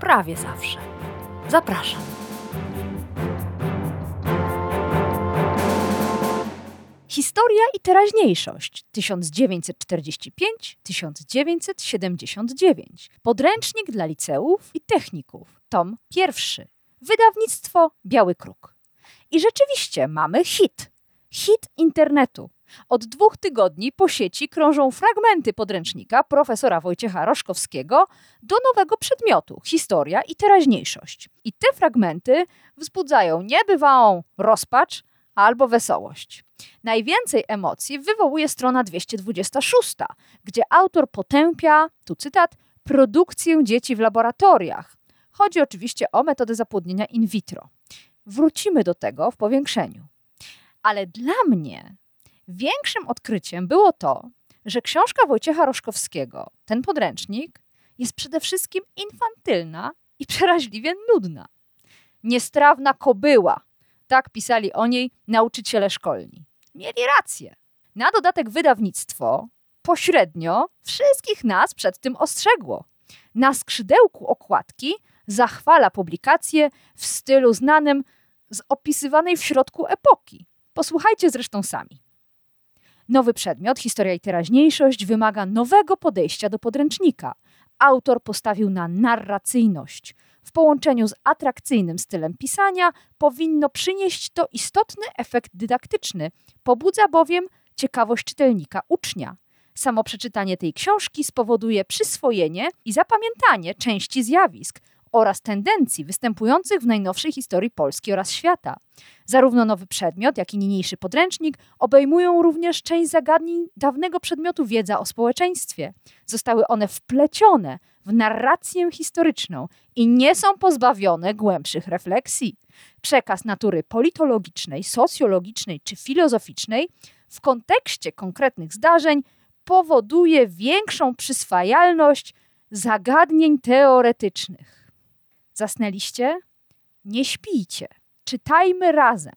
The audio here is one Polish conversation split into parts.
prawie zawsze. Zapraszam. Historia i teraźniejszość 1945-1979. Podręcznik dla liceów i techników. Tom pierwszy. Wydawnictwo Biały Kruk. I rzeczywiście mamy hit. Hit internetu. Od dwóch tygodni po sieci krążą fragmenty podręcznika profesora Wojciecha Roszkowskiego do nowego przedmiotu historia i teraźniejszość. I te fragmenty wzbudzają niebywałą rozpacz albo wesołość. Najwięcej emocji wywołuje strona 226, gdzie autor potępia, tu cytat, produkcję dzieci w laboratoriach. Chodzi oczywiście o metodę zapłodnienia in vitro. Wrócimy do tego w powiększeniu. Ale dla mnie Większym odkryciem było to, że książka Wojciecha Roszkowskiego, ten podręcznik, jest przede wszystkim infantylna i przeraźliwie nudna. Niestrawna kobyła, tak pisali o niej nauczyciele szkolni. Mieli rację. Na dodatek wydawnictwo pośrednio wszystkich nas przed tym ostrzegło. Na skrzydełku okładki zachwala publikację w stylu znanym z opisywanej w środku epoki. Posłuchajcie zresztą sami. Nowy przedmiot, historia i teraźniejszość, wymaga nowego podejścia do podręcznika. Autor postawił na narracyjność. W połączeniu z atrakcyjnym stylem pisania powinno przynieść to istotny efekt dydaktyczny, pobudza bowiem ciekawość czytelnika, ucznia. Samo przeczytanie tej książki spowoduje przyswojenie i zapamiętanie części zjawisk, oraz tendencji występujących w najnowszej historii Polski oraz świata. Zarówno nowy przedmiot, jak i niniejszy podręcznik obejmują również część zagadnień dawnego przedmiotu wiedza o społeczeństwie. Zostały one wplecione w narrację historyczną i nie są pozbawione głębszych refleksji. Przekaz natury politologicznej, socjologicznej czy filozoficznej w kontekście konkretnych zdarzeń powoduje większą przyswajalność zagadnień teoretycznych. Zasnęliście? Nie śpijcie. Czytajmy razem.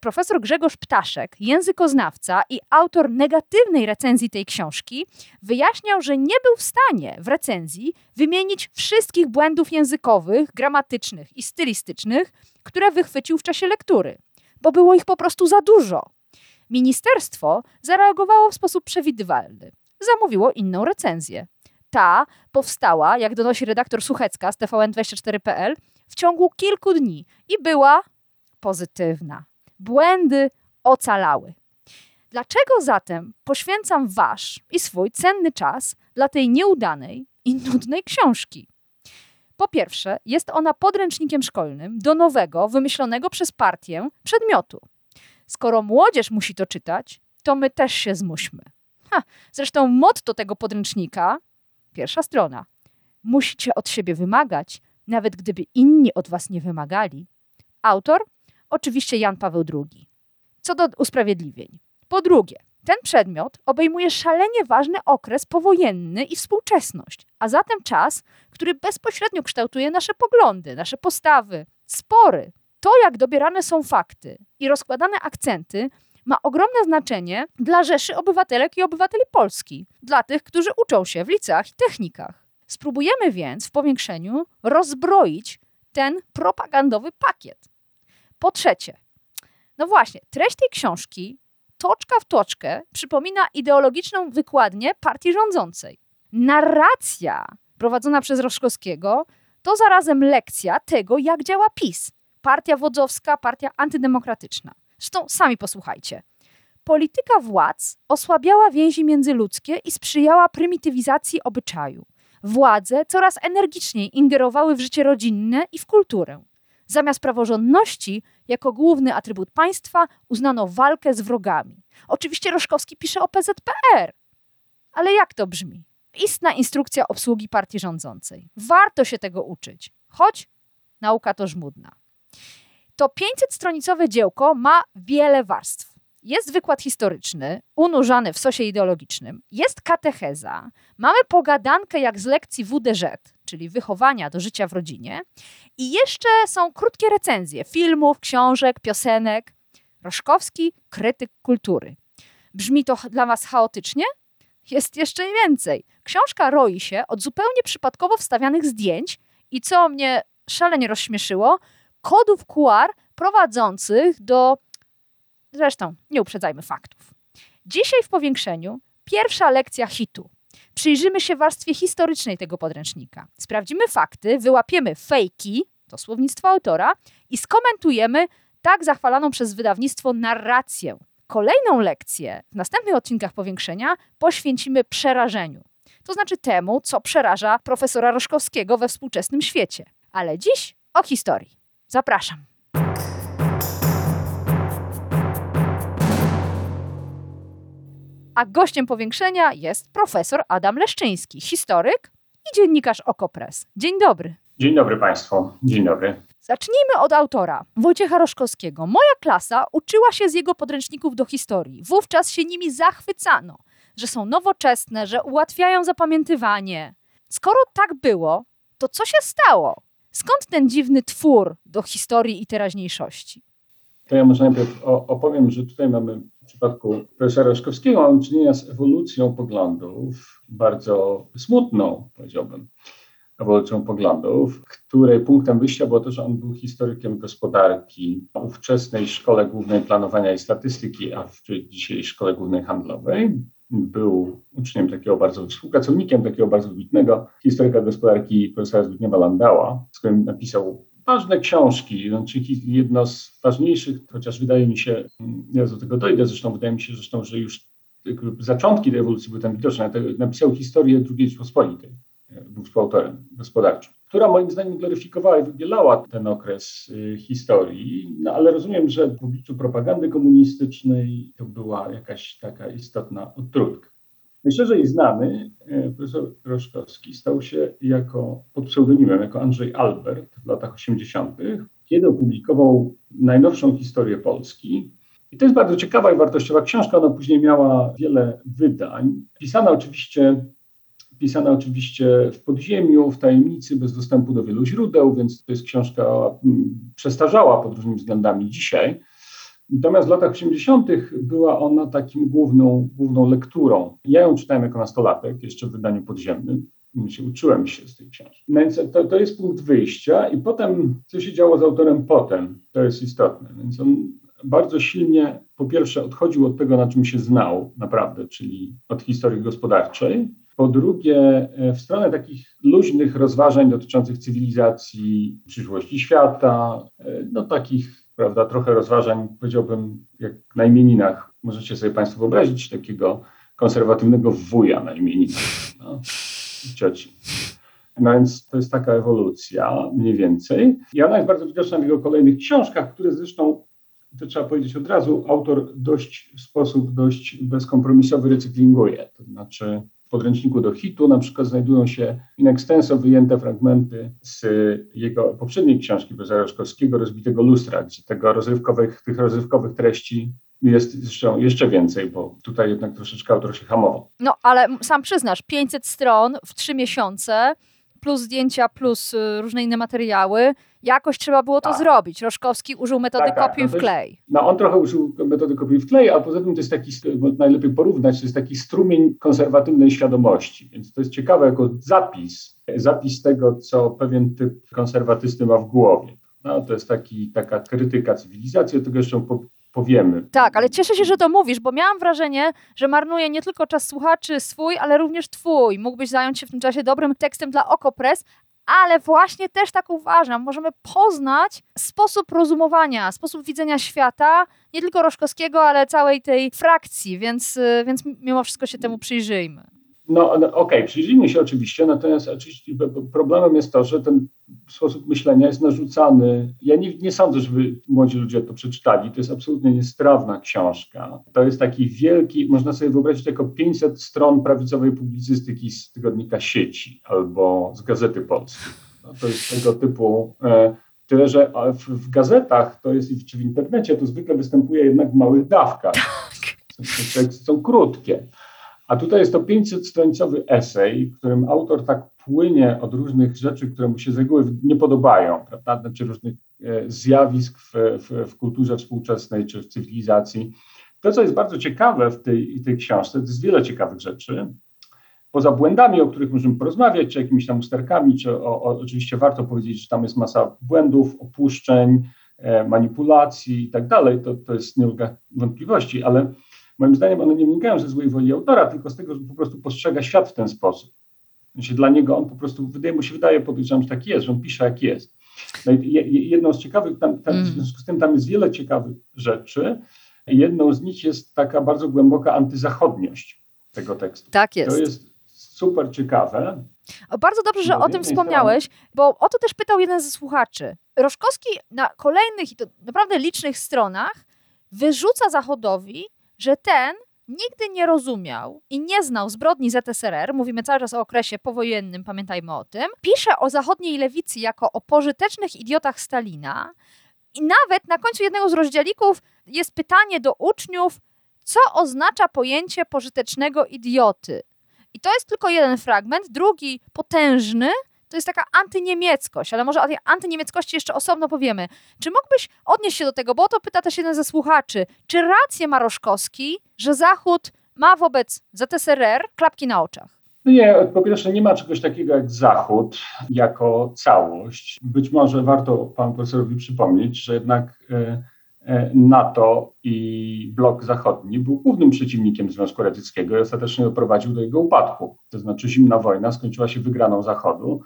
Profesor Grzegorz Ptaszek, językoznawca i autor negatywnej recenzji tej książki, wyjaśniał, że nie był w stanie w recenzji wymienić wszystkich błędów językowych, gramatycznych i stylistycznych, które wychwycił w czasie lektury, bo było ich po prostu za dużo. Ministerstwo zareagowało w sposób przewidywalny. Zamówiło inną recenzję ta powstała, jak donosi redaktor Suchecka z tvn24.pl, w ciągu kilku dni i była pozytywna. Błędy ocalały. Dlaczego zatem poświęcam wasz i swój cenny czas dla tej nieudanej i nudnej książki? Po pierwsze, jest ona podręcznikiem szkolnym do nowego, wymyślonego przez partię przedmiotu. Skoro młodzież musi to czytać, to my też się zmuśmy. Ha, zresztą motto tego podręcznika Pierwsza strona. Musicie od siebie wymagać, nawet gdyby inni od was nie wymagali. Autor? Oczywiście Jan Paweł II. Co do usprawiedliwień. Po drugie, ten przedmiot obejmuje szalenie ważny okres powojenny i współczesność, a zatem czas, który bezpośrednio kształtuje nasze poglądy, nasze postawy, spory. To, jak dobierane są fakty i rozkładane akcenty, ma ogromne znaczenie dla rzeszy obywatelek i obywateli Polski, dla tych, którzy uczą się w liceach i technikach. Spróbujemy więc w powiększeniu rozbroić ten propagandowy pakiet. Po trzecie, no właśnie, treść tej książki toczka w toczkę przypomina ideologiczną wykładnię partii rządzącej. Narracja prowadzona przez Roszkowskiego to zarazem lekcja tego, jak działa PiS. Partia wodzowska, partia antydemokratyczna. Zresztą sami posłuchajcie. Polityka władz osłabiała więzi międzyludzkie i sprzyjała prymitywizacji obyczaju. Władze coraz energiczniej ingerowały w życie rodzinne i w kulturę. Zamiast praworządności, jako główny atrybut państwa, uznano walkę z wrogami. Oczywiście Roszkowski pisze o PZPR. Ale jak to brzmi? Istna instrukcja obsługi partii rządzącej. Warto się tego uczyć. choć nauka to żmudna. To 500-stronicowe dziełko ma wiele warstw. Jest wykład historyczny, unurzany w sosie ideologicznym, jest katecheza, mamy pogadankę jak z lekcji WDŻ, czyli wychowania do życia w rodzinie, i jeszcze są krótkie recenzje filmów, książek, piosenek. Roszkowski, krytyk kultury. Brzmi to dla Was chaotycznie? Jest jeszcze więcej. Książka roi się od zupełnie przypadkowo wstawianych zdjęć i co mnie szalenie rozśmieszyło, kodów QR prowadzących do. Zresztą, nie uprzedzajmy faktów. Dzisiaj w powiększeniu pierwsza lekcja hitu. Przyjrzymy się warstwie historycznej tego podręcznika. Sprawdzimy fakty, wyłapiemy fejki, to słownictwo autora, i skomentujemy tak zachwalaną przez wydawnictwo narrację. Kolejną lekcję w następnych odcinkach powiększenia poświęcimy przerażeniu. To znaczy temu, co przeraża profesora Roszkowskiego we współczesnym świecie. Ale dziś o historii. Zapraszam. A gościem powiększenia jest profesor Adam Leszczyński, historyk i dziennikarz Okopres. Dzień dobry. Dzień dobry Państwu. Dzień dobry. Zacznijmy od autora, Wojciecha Roszkowskiego. Moja klasa uczyła się z jego podręczników do historii. Wówczas się nimi zachwycano, że są nowoczesne, że ułatwiają zapamiętywanie. Skoro tak było, to co się stało? Skąd ten dziwny twór do historii i teraźniejszości? To ja może najpierw opowiem, że tutaj mamy w przypadku profesora Roszkowskiego mamy czynienia z ewolucją poglądów, bardzo smutną, powiedziałbym ewolucją poglądów, której punktem wyjścia było to, że on był historykiem gospodarki w ówczesnej Szkole Głównej Planowania i Statystyki, a w dzisiejszej Szkole Głównej Handlowej. Był uczniem takiego bardzo, współpracownikiem takiego bardzo wybitnego historyka gospodarki profesora Zbigniewa Landała, z którym napisał ważne książki, znaczy jedno z ważniejszych, chociaż wydaje mi się, ja do tego dojdę, zresztą wydaje mi się zresztą, że już zaczątki tej ewolucji były tam widoczne. Napisał historię II Rzeczypospolitej był współautorem gospodarczym, która moim zdaniem gloryfikowała i wybielała ten okres y, historii, no ale rozumiem, że w obliczu propagandy komunistycznej to była jakaś taka istotna odtrójka. Najszerzej znany y, profesor Roszkowski stał się jako, pod pseudonimem jako Andrzej Albert w latach 80., kiedy opublikował najnowszą historię Polski. I to jest bardzo ciekawa i wartościowa książka. Ona później miała wiele wydań. Pisana oczywiście pisana oczywiście w podziemiu, w tajemnicy, bez dostępu do wielu źródeł, więc to jest książka mm, przestarzała pod różnymi względami dzisiaj. Natomiast w latach 80. była ona takim główną, główną lekturą. Ja ją czytałem jako nastolatek, jeszcze w wydaniu podziemnym. Się, uczyłem się z tej książki. No więc to, to jest punkt wyjścia, i potem, co się działo z autorem potem, to jest istotne. Więc on bardzo silnie, po pierwsze, odchodził od tego, na czym się znał naprawdę, czyli od historii gospodarczej, po drugie, e, w stronę takich luźnych rozważań dotyczących cywilizacji, przyszłości świata, e, no takich, prawda, trochę rozważań, powiedziałbym, jak na imieninach. Możecie sobie Państwo wyobrazić takiego konserwatywnego wuja na imieninach, no, cioci. No więc to jest taka ewolucja mniej więcej. I ona jest bardzo widoczna w jego kolejnych książkach, które zresztą, to trzeba powiedzieć od razu, autor dość w sposób dość bezkompromisowy recyklinguje. To znaczy podręczniku do hitu na przykład znajdują się in extenso wyjęte fragmenty z jego poprzedniej książki Bezaraszkowskiego, Rozbitego Lustra, gdzie tego rozrywkowych, tych rozrywkowych treści jest jeszcze więcej, bo tutaj jednak troszeczkę autor się hamował. No, ale sam przyznasz, 500 stron w trzy miesiące, plus zdjęcia, plus y, różne inne materiały. Jakoś trzeba było to tak. zrobić. Roszkowski użył metody tak, tak. kopiuj no w klej. No on trochę użył metody kopiuj w klej, a poza tym to jest taki, najlepiej porównać, to jest taki strumień konserwatywnej świadomości. Więc to jest ciekawe jako zapis, zapis tego, co pewien typ konserwatysty ma w głowie. No, to jest taki, taka krytyka cywilizacji, do tego jeszcze powiemy. Tak, ale cieszę się, że to mówisz, bo miałam wrażenie, że marnuje nie tylko czas słuchaczy swój, ale również twój. Mógłbyś zająć się w tym czasie dobrym tekstem dla Okopres, ale właśnie też tak uważam, możemy poznać sposób rozumowania, sposób widzenia świata, nie tylko Roszkowskiego, ale całej tej frakcji, więc, więc mimo wszystko się temu przyjrzyjmy. No, no okej, okay, przyjrzyjmy się oczywiście, natomiast oczywiście problemem jest to, że ten sposób myślenia jest narzucany. Ja nie, nie sądzę, żeby młodzi ludzie to przeczytali. To jest absolutnie niestrawna książka. To jest taki wielki, można sobie wyobrazić jako 500 stron prawicowej publicystyki z tygodnika sieci albo z Gazety Polskiej. No, to jest tego typu. E, tyle, że w, w, gazetach to jest, czy w internecie to zwykle występuje jednak w małych dawkach. Tak. Są krótkie. A tutaj jest to 500-stronicowy esej, w którym autor tak płynie od różnych rzeczy, które mu się z reguły nie podobają, prawda? znaczy różnych e, zjawisk w, w, w, kulturze współczesnej czy w cywilizacji. To, co jest bardzo ciekawe w tej, tej książce, to jest wiele ciekawych rzeczy. Poza błędami, o których możemy porozmawiać, czy jakimiś tam usterkami, czy o, o, oczywiście warto powiedzieć, że tam jest masa błędów, opuszczeń, e, manipulacji i tak dalej, to, to jest nie wątpliwości, ale moim zdaniem one nie wynikają ze złej woli autora, tylko z tego, że po prostu postrzega świat w ten sposób. Znaczy dla niego on po prostu, wydaje mu się wydaje, podejrzewam, że tak jest, że on pisze jak jest. No jedną z ciekawych, tam, tam, mm. w związku z tym tam jest wiele ciekawych rzeczy. Jedną z nich jest taka bardzo głęboka antyzachodniość tego tekstu. Tak jest. To jest super ciekawe. Bardzo dobrze, że no, o tym wspomniałeś, bo o to też pytał jeden ze słuchaczy. Roszkowski na kolejnych i to naprawdę licznych stronach wyrzuca Zachodowi, że ten nigdy nie rozumiał i nie znał zbrodni ZSRR, mówimy cały czas o okresie powojennym, pamiętajmy o tym, pisze o zachodniej lewicy jako o pożytecznych idiotach Stalina i nawet na końcu jednego z rozdzielików jest pytanie do uczniów, co oznacza pojęcie pożytecznego idioty. I to jest tylko jeden fragment, drugi potężny, to jest taka antyniemieckość, ale może o tej antyniemieckości jeszcze osobno powiemy. Czy mógłbyś odnieść się do tego, bo to pyta też jeden ze słuchaczy, czy rację ma Roszkowski, że Zachód ma wobec ZSRR klapki na oczach? No nie, po pierwsze nie ma czegoś takiego jak Zachód jako całość. Być może warto panu profesorowi przypomnieć, że jednak e, e, NATO i blok zachodni był głównym przeciwnikiem Związku Radzieckiego i ostatecznie doprowadził do jego upadku. To znaczy zimna wojna skończyła się wygraną Zachodu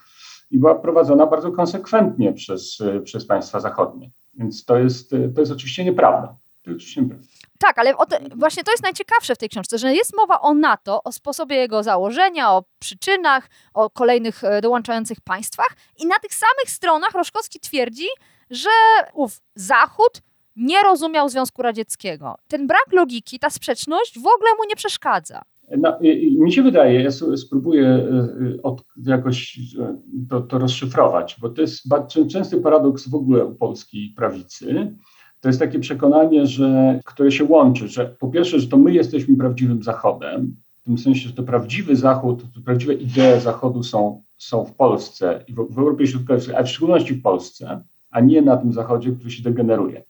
i była prowadzona bardzo konsekwentnie przez, przez państwa zachodnie. Więc to jest, to jest oczywiście nieprawda. To jest oczywiście nieprawda. Tak, ale te, właśnie to jest najciekawsze w tej książce, że jest mowa o NATO, o sposobie jego założenia, o przyczynach, o kolejnych e, dołączających państwach i na tych samych stronach Roszkowski twierdzi, że ów Zachód nie rozumiał Związku Radzieckiego. Ten brak logiki, ta sprzeczność w ogóle mu nie przeszkadza. No, mi się wydaje, ja spróbuję e, od, jakoś to, to rozszyfrować, bo to jest częsty paradoks w ogóle u polskiej prawicy. To jest takie przekonanie, że, które się łączy, że po pierwsze, że to my jesteśmy prawdziwym Zachodem, w tym sensie, że to prawdziwy Zachód, to prawdziwe idee Zachodu są, są w Polsce i w, w Europie Środkowej, a w szczególności w Polsce, a nie na tym Zachodzie, który się degeneruje.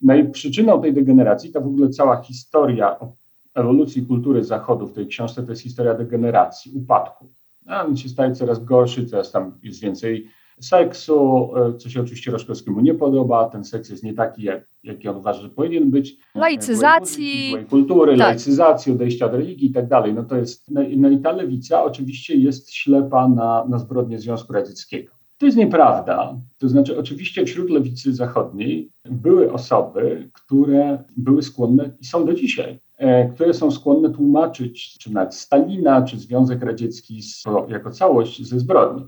No i przyczyną tej degeneracji, ta w ogóle cała historia ewolucji kultury Zachodu w tej książce to jest historia degeneracji, upadku. A on się staje coraz gorszy, coraz tam jest więcej seksu, e, co się oczywiście Roszkowskiemu nie podoba. Ten seks jest nie taki, jak, jaki on uważa, że powinien być. Laicyzacji. Złej, kultury, tak. laicyzacji, odejścia od religii i tak dalej. No to jest, no, no i ta lewica oczywiście jest ślepa na, na zbrodnie Związku Radzieckiego. To jest nieprawda. To znaczy, oczywiście wśród lewicy zachodniej były osoby, które były skłonne i są do dzisiaj, e, które są skłonne tłumaczyć, czy nawet Stalina, czy Związek Radziecki jako całość ze zbrodni.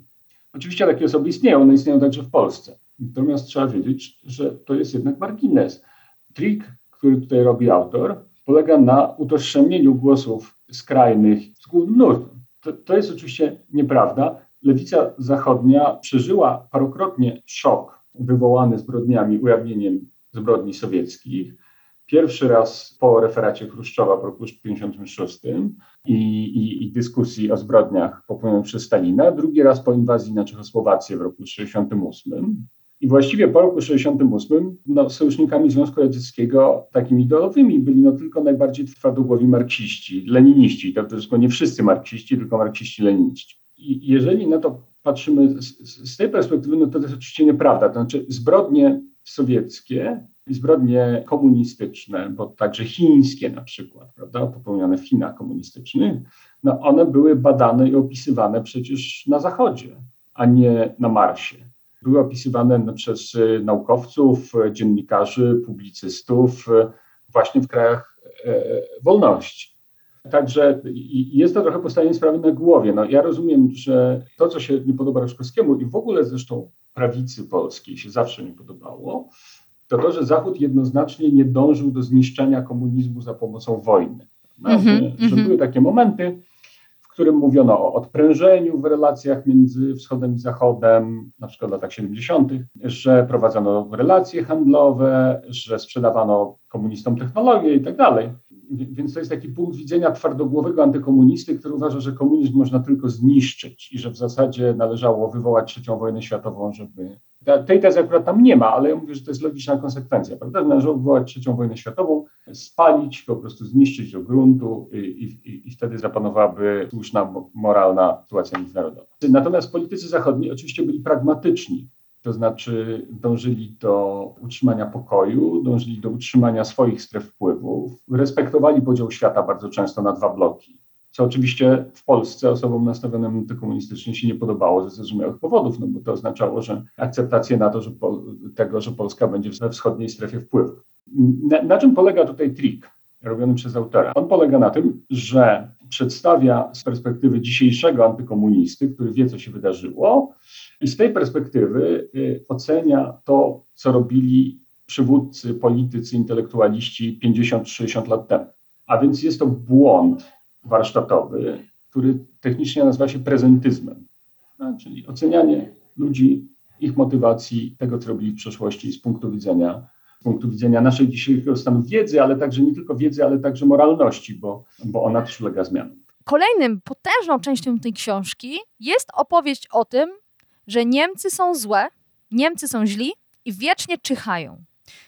Oczywiście takie osoby istnieją, one istnieją także w Polsce. Natomiast trzeba wiedzieć, że to jest jednak margines. Trik, który tutaj robi autor, polega na utożsamieniu głosów skrajnych z głównym nurtem. To, to jest oczywiście nieprawda. Lewica zachodnia przeżyła parokrotnie szok wywołany zbrodniami, ujawnieniem zbrodni sowieckich. Pierwszy raz po referacie Chruszczowa w roku 1956 i, i, i, dyskusji o zbrodniach popełnionych przez Stalina, drugi raz po inwazji na Czechosłowację w roku 1968. I właściwie po roku 1968 no, sojusznikami Związku Radzieckiego takimi ideolowymi byli no, tylko najbardziej twardogłowi marksiści, leniniści. To tylko nie wszyscy marksiści, tylko marksiści-leniniści. I jeżeli na to patrzymy z, z tej perspektywy, no to, to jest oczywiście nieprawda. To znaczy zbrodnie sowieckie zbrodnie komunistyczne, bo także chińskie na przykład, prawda, popełnione w Chinach komunistycznych, no one były badane i opisywane przecież na Zachodzie, a nie na Marsie. Były opisywane przez y, naukowców, dziennikarzy, publicystów właśnie w krajach e, wolności. Także jest to trochę postawienie sprawy na głowie. No, ja rozumiem, że to, co się nie podoba Roszkowskiemu i w ogóle zresztą prawicy polskiej się zawsze nie podobało, to to, że Zachód jednoznacznie nie dążył do zniszczenia komunizmu za pomocą wojny. Mm -hmm, że, -hmm. były takie momenty, w którym mówiono o odprężeniu w relacjach między Wschodem i Zachodem, na przykład w latach 70., że prowadzono relacje handlowe, że sprzedawano komunistom technologię i tak dalej. Więc to jest taki punkt widzenia twardogłowego antykomunisty, który uważa, że komunizm można tylko zniszczyć i że w zasadzie należało wywołać trzecią wojnę światową, żeby. Tej tezy akurat tam nie ma, ale ja mówię, że to jest logiczna konsekwencja, prawda? Należało wywołać trzecią wojnę światową, spalić, po prostu zniszczyć do gruntu i, i, i wtedy zapanowałaby słuszna, moralna sytuacja międzynarodowa. Natomiast politycy zachodni oczywiście byli pragmatyczni to znaczy dążyli do utrzymania pokoju, dążyli do utrzymania swoich stref wpływów, respektowali podział świata bardzo często na dwa bloki. Co oczywiście w Polsce osobom nastawionym antykomunistycznie się nie podobało ze zrozumiałych powodów, no bo to oznaczało, że akceptację na to, że tego, że Polska będzie we wschodniej strefie wpływów. Na, na czym polega tutaj trik robiony przez autora? On polega na tym, że przedstawia z perspektywy dzisiejszego antykomunisty, który wie, co się wydarzyło, i z tej perspektywy y, ocenia to, co robili przywódcy, politycy, intelektualiści 50-60 lat temu. A więc jest to błąd warsztatowy, który technicznie nazywa się prezentyzmem, czyli ocenianie ludzi, ich motywacji, tego, co robili w przeszłości z punktu widzenia z punktu widzenia naszej dzisiejszego stanu wiedzy, ale także nie tylko wiedzy, ale także moralności, bo, bo ona też ulega zmianom. Kolejnym potężną częścią tej książki jest opowieść o tym, że Niemcy są złe, Niemcy są źli i wiecznie czyhają.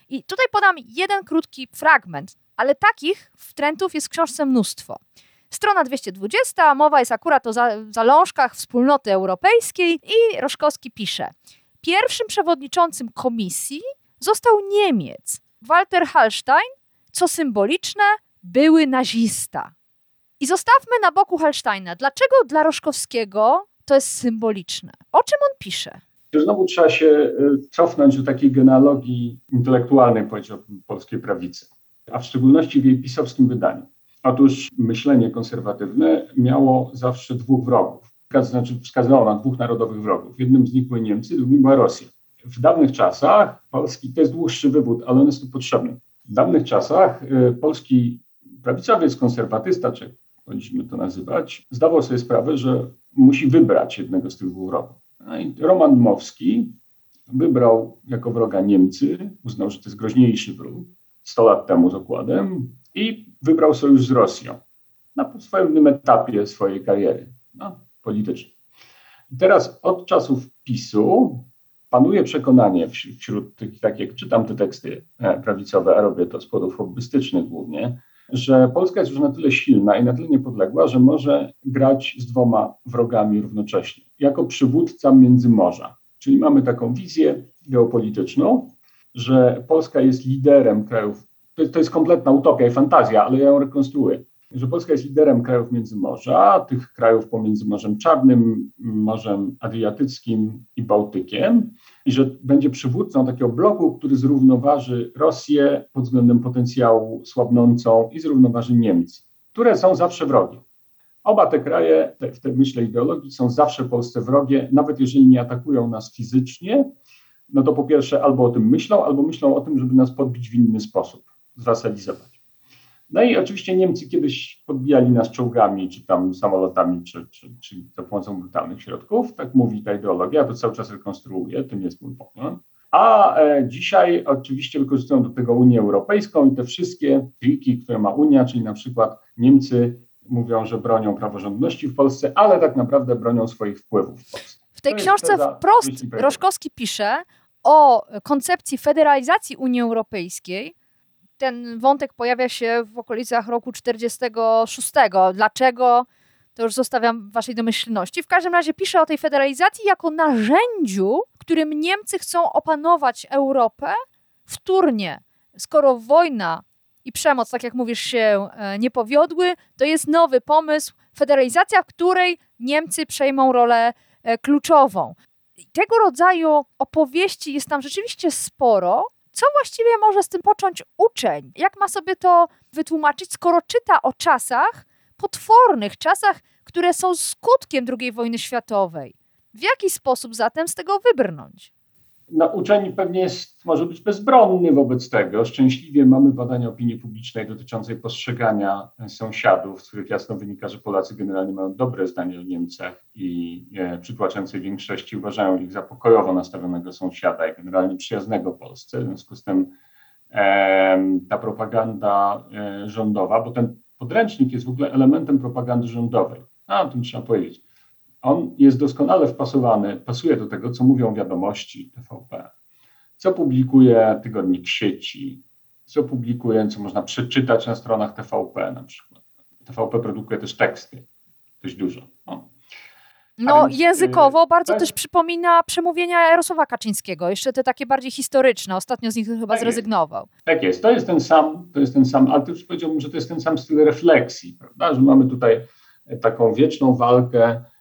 I tutaj podam jeden krótki fragment, ale takich wtrętów jest w książce mnóstwo. Strona 220, mowa jest akurat o zalążkach wspólnoty europejskiej i Roszkowski pisze. Pierwszym przewodniczącym komisji został Niemiec, Walter Hallstein, co symboliczne, były nazista. I zostawmy na boku Hallsteina. Dlaczego dla Roszkowskiego to jest symboliczne. O czym on pisze? Znowu trzeba się y, cofnąć do takiej genealogii intelektualnej, powiedziałbym, polskiej prawicy, a w szczególności w jej pisowskim wydaniu. Otóż myślenie konserwatywne miało zawsze dwóch wrogów. Znaczy wskazywało na dwóch narodowych wrogów. Jednym z nich były Niemcy, drugim była Rosja. W dawnych czasach polski, to jest dłuższy wywód, ale on jest tu potrzebny. W dawnych czasach y, polski prawicowiec, konserwatysta, czy powinniśmy to nazywać, zdawał sobie sprawę, że musi wybrać jednego z tych dwóch wrogów. No Roman Dmowski wybrał jako wroga Niemcy, uznał, że to jest groźniejszy wróg, 100 lat temu z okładem, i wybrał sojusz z Rosją na pewnym etapie swojej kariery no, politycznej. I teraz od czasów PiSu panuje przekonanie wśród tych, tak jak czytam te teksty e, prawicowe, a robię to z powodów hobbystycznych głównie, że Polska jest już na tyle silna i na tyle niepodległa, że może grać z dwoma wrogami równocześnie, jako przywódca międzymorza. Czyli mamy taką wizję geopolityczną, że Polska jest liderem krajów. To, to jest kompletna utopia i fantazja, ale ja ją rekonstruuję że Polska jest liderem krajów Międzymorza, tych krajów pomiędzy Morzem Czarnym, Morzem Adriatyckim i Bałtykiem, i że będzie przywódcą takiego bloku, który zrównoważy Rosję pod względem potencjału słabnącą i zrównoważy Niemcy, które są zawsze wrogie. Oba te kraje te, w tej myśle ideologii są zawsze Polsce wrogie, nawet jeżeli nie atakują nas fizycznie, no to po pierwsze albo o tym myślą, albo myślą o tym, żeby nas podbić w inny sposób, zwasalizować. No i oczywiście Niemcy kiedyś podbijali nas czołgami, czy tam samolotami, czy, czy, czy za pomocą brutalnych środków. Tak mówi ta ideologia, to cały czas rekonstruuje, to nie jest mój pogląd. A e, dzisiaj oczywiście wykorzystują do tego Unię Europejską i te wszystkie triki, które ma Unia, czyli na przykład Niemcy mówią, że bronią praworządności w Polsce, ale tak naprawdę bronią swoich wpływów w Polsce. W tej książce wprost Roszkowski pisze o koncepcji federalizacji Unii Europejskiej, ten wątek pojawia się w okolicach roku 46. Dlaczego? To już zostawiam waszej domyślności. W każdym razie pisze o tej federalizacji jako narzędziu, którym Niemcy chcą opanować Europę wtórnie. Skoro wojna i przemoc, tak jak mówisz, się e, nie powiodły, to jest nowy pomysł, federalizacja, w której Niemcy przejmą rolę e, kluczową. Tego rodzaju opowieści jest tam rzeczywiście sporo, co właściwie może z tym począć uczeń? Jak ma sobie to wytłumaczyć, skoro czyta o czasach, potwornych czasach, które są skutkiem II wojny światowej? W jaki sposób zatem z tego wybrnąć? No, uczeń pewnie jest, może być bezbronny wobec tego. Szczęśliwie mamy badania opinii publicznej dotyczącej postrzegania sąsiadów, z których jasno wynika, że Polacy generalnie mają dobre zdanie o Niemcach i e, przytłaczającej większości uważają ich za pokojowo nastawionego sąsiada i generalnie przyjaznego Polsce. W związku z tym e, ta propaganda e, rządowa, bo ten podręcznik jest w ogóle elementem propagandy rządowej. A, o tym trzeba powiedzieć on jest doskonale wpasowany, pasuje do tego, co mówią wiadomości TVP, co publikuje tygodnik sieci, co publikuje, co można przeczytać na stronach TVP na przykład. TVP produkuje też teksty, dość dużo. No. No, więc, językowo y, bardzo też przypomina przemówienia Jarosława Kaczyńskiego, jeszcze te takie bardziej historyczne. Ostatnio z nich chyba tak zrezygnował. Jest. Tak jest, to jest ten sam, to jest ten sam, ale też powiedziałbym, że to jest ten sam styl refleksji, prawda? Że mamy tutaj taką wieczną walkę E,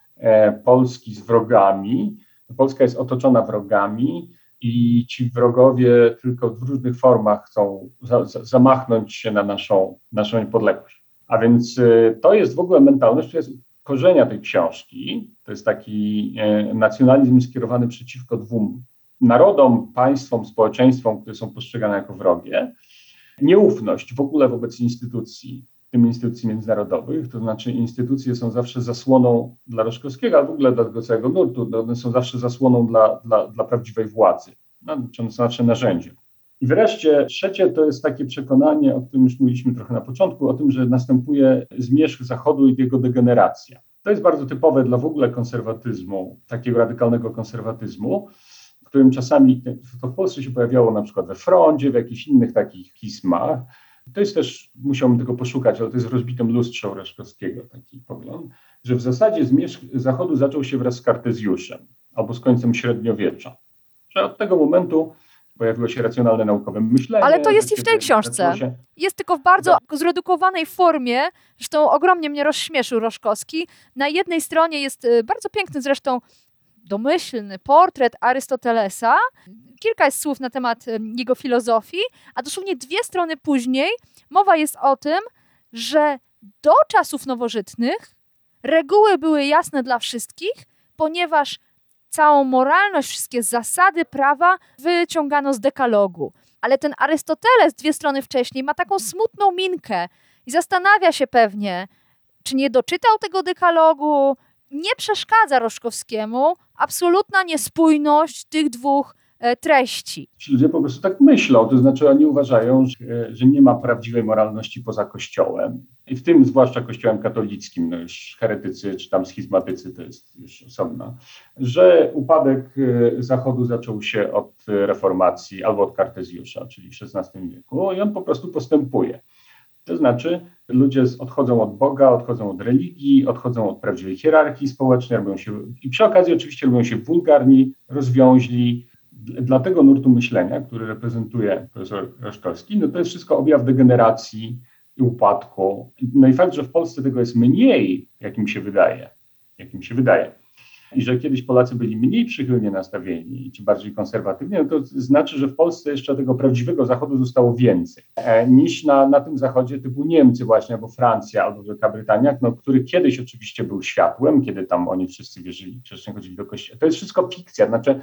Polski z wrogami. Polska jest otoczona wrogami i ci wrogowie tylko w różnych formach chcą za, za, zamachnąć się na naszą, naszą niepodległość. A więc e, to jest w ogóle mentalność, to jest korzenia tej książki. To jest taki e, nacjonalizm skierowany przeciwko dwóm narodom, państwom, społeczeństwom, które są postrzegane jako wrogie. Nieufność w ogóle wobec instytucji, tym instytucji międzynarodowych, to znaczy instytucje są zawsze zasłoną dla Roszkowskiego, a w ogóle dla tego całego nurtu, one są zawsze zasłoną dla, dla, dla prawdziwej władzy, no, czy one są zawsze narzędziem. I wreszcie trzecie to jest takie przekonanie, o którym już mówiliśmy trochę na początku, o tym, że następuje zmierzch Zachodu i jego degeneracja. To jest bardzo typowe dla w ogóle konserwatyzmu, takiego radykalnego konserwatyzmu, w którym czasami to w Polsce się pojawiało na przykład we frondzie, w jakichś innych takich pismach, to jest też, musiałbym tego poszukać, ale to jest rozbitym lustrze Oreszkowskiego taki pogląd, że w zasadzie zmierzch Zachodu zaczął się wraz z Kartezjuszem albo z końcem średniowiecza. Że od tego momentu pojawiło się racjonalne naukowe myślenie. Ale to jest i w tej książce. Się... Jest tylko w bardzo tak. zredukowanej formie, zresztą ogromnie mnie rozśmieszył Roszkowski. Na jednej stronie jest y, bardzo piękny zresztą domyślny portret Arystotelesa. Kilka jest słów na temat jego filozofii, a dosłownie dwie strony później mowa jest o tym, że do czasów nowożytnych reguły były jasne dla wszystkich, ponieważ całą moralność, wszystkie zasady prawa wyciągano z dekalogu. Ale ten Arystoteles dwie strony wcześniej ma taką smutną minkę i zastanawia się pewnie, czy nie doczytał tego dekalogu, nie przeszkadza Roszkowskiemu absolutna niespójność tych dwóch e, treści. Ci ludzie po prostu tak myślą, to znaczy oni uważają, że, że, nie ma prawdziwej moralności poza Kościołem. I w tym zwłaszcza Kościołem katolickim, no już heretycy czy tam schizmatycy to jest już osobna, że upadek e, Zachodu zaczął się od reformacji albo od Kartezjusza, czyli w XVI wieku i on po prostu postępuje. To znaczy, ludzie odchodzą od Boga, odchodzą od religii, odchodzą od prawdziwej hierarchii społecznej, robią się, i przy okazji oczywiście robią się wulgarni, rozwiąźli. Dla tego nurtu myślenia, który reprezentuje profesor Reszkowski, no to jest wszystko objaw degeneracji i upadku. No i fakt, że w Polsce tego jest mniej, jak mi się wydaje, jak mi się wydaje, że kiedyś Polacy byli mniej przychylnie nastawieni czy bardziej konserwatywnie, no to znaczy, że w Polsce jeszcze tego prawdziwego Zachodu zostało więcej e, niż na, na tym Zachodzie typu Niemcy właśnie, albo Francja, albo Wielka Brytania, no, który kiedyś oczywiście był światłem, kiedy tam oni wszyscy wierzyli, grzecznie chodzili do kościoła. To jest wszystko fikcja, znaczy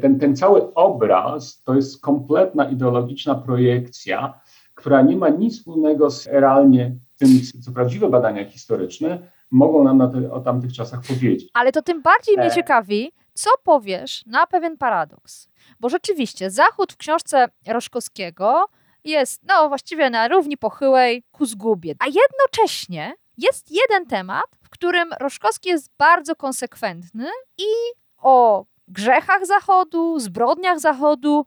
ten, ten cały obraz to jest kompletna ideologiczna projekcja, która nie ma nic wspólnego z realnie tym, co prawdziwe badania historyczne, mogą nam te, o tamtych czasach powiedzieć. Ale to tym bardziej mnie e. ciekawi, co powiesz na pewien paradoks. Bo rzeczywiście Zachód w książce Roszkowskiego jest no właściwie na równi pochyłej ku zgubie. A jednocześnie jest jeden temat, w którym Roszkowski jest bardzo konsekwentny i o grzechach Zachodu, zbrodniach Zachodu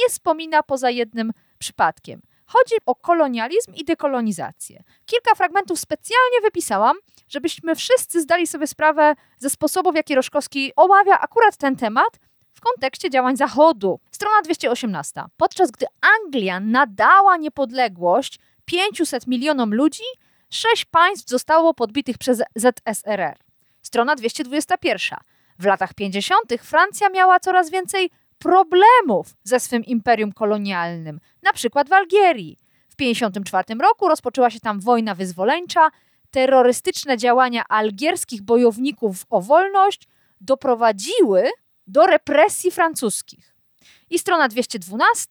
nie wspomina poza jednym przypadkiem. Chodzi o kolonializm i dekolonizację. Kilka fragmentów specjalnie wypisałam, żebyśmy wszyscy zdali sobie sprawę ze sposobu, w jaki Roszkowski omawia akurat ten temat w kontekście działań Zachodu. Strona 218. Podczas gdy Anglia nadała niepodległość 500 milionom ludzi, sześć państw zostało podbitych przez ZSRR. Strona 221. W latach 50. Francja miała coraz więcej problemów ze swym imperium kolonialnym, na przykład w Algierii. W 1954 roku rozpoczęła się tam wojna wyzwoleńcza, terrorystyczne działania algierskich bojowników o wolność doprowadziły do represji francuskich. I strona 212.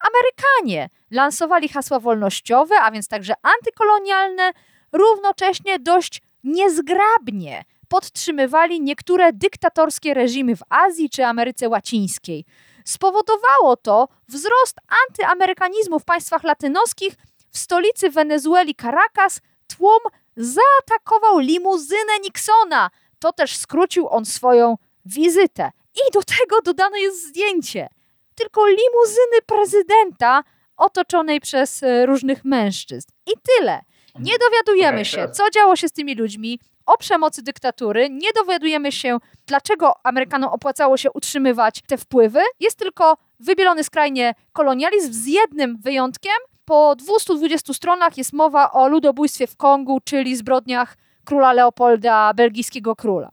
Amerykanie lansowali hasła wolnościowe, a więc także antykolonialne, równocześnie dość niezgrabnie podtrzymywali niektóre dyktatorskie reżimy w Azji czy Ameryce Łacińskiej. Spowodowało to wzrost antyamerykanizmu w państwach latynoskich. W stolicy Wenezueli Caracas tłum zaatakował limuzynę Nixona. To też skrócił on swoją wizytę. I do tego dodane jest zdjęcie. Tylko limuzyny prezydenta otoczonej przez e, różnych mężczyzn. I tyle. Nie dowiadujemy się, teraz- co działo się z tymi ludźmi, o przemocy dyktatury, nie dowiadujemy się, dlaczego Amerykanom opłacało się utrzymywać te wpływy. Jest tylko wybielony skrajnie kolonializm z jednym wyjątkiem. Po 220 stronach jest mowa o ludobójstwie w Kongu, czyli zbrodniach króla Leopolda, belgijskiego króla.